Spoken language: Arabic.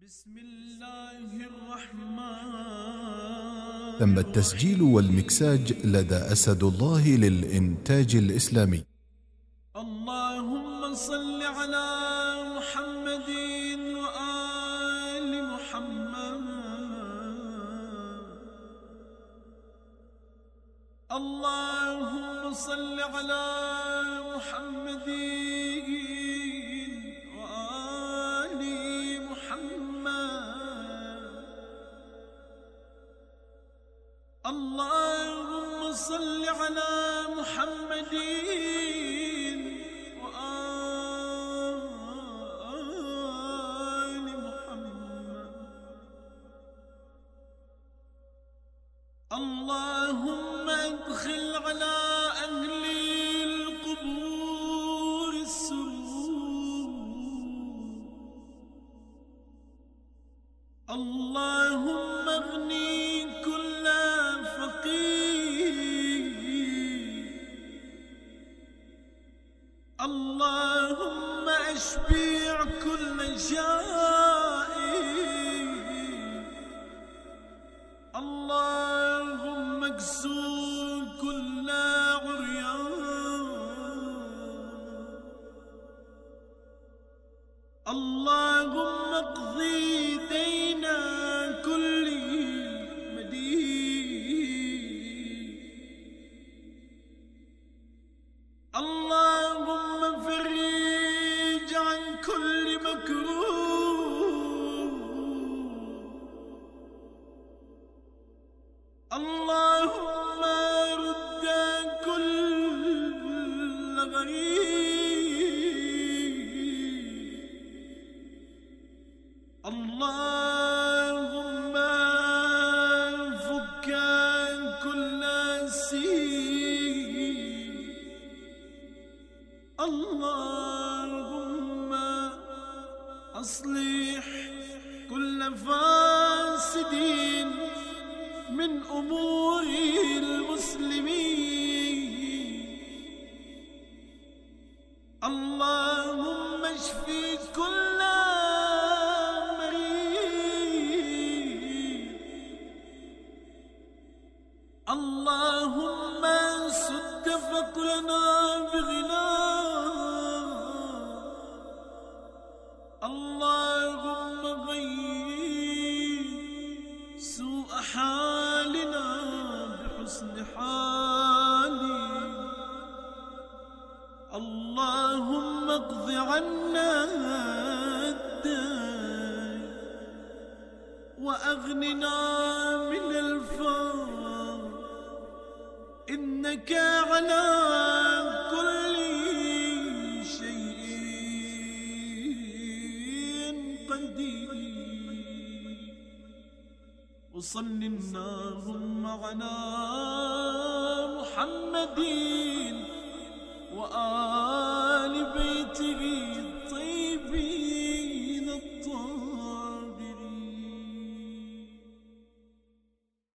بسم الله الرحمن. تم التسجيل والمكساج لدى أسد الله للإنتاج الإسلامي. اللهم صل على محمد وآل محمد. اللهم صل على محمد اللهم صل على محمد وآل محمد. اللهم ادخل على أهل القبور السرور. اللهم اغني اللهم أشبع كل جائع اللهم اكسو كل عريان. اللهم اللهم رد كل غريب أصلح كل فاسدين من أمور المسلمين. اللهم اشف كل مريض اللهم سد فقرنا بغنى سوء حالنا بحسن حالي. اللهم اقض عنا الدين وأغننا من الفقر إنك على كل شيء قدير. وصل اللهم على محمد وآل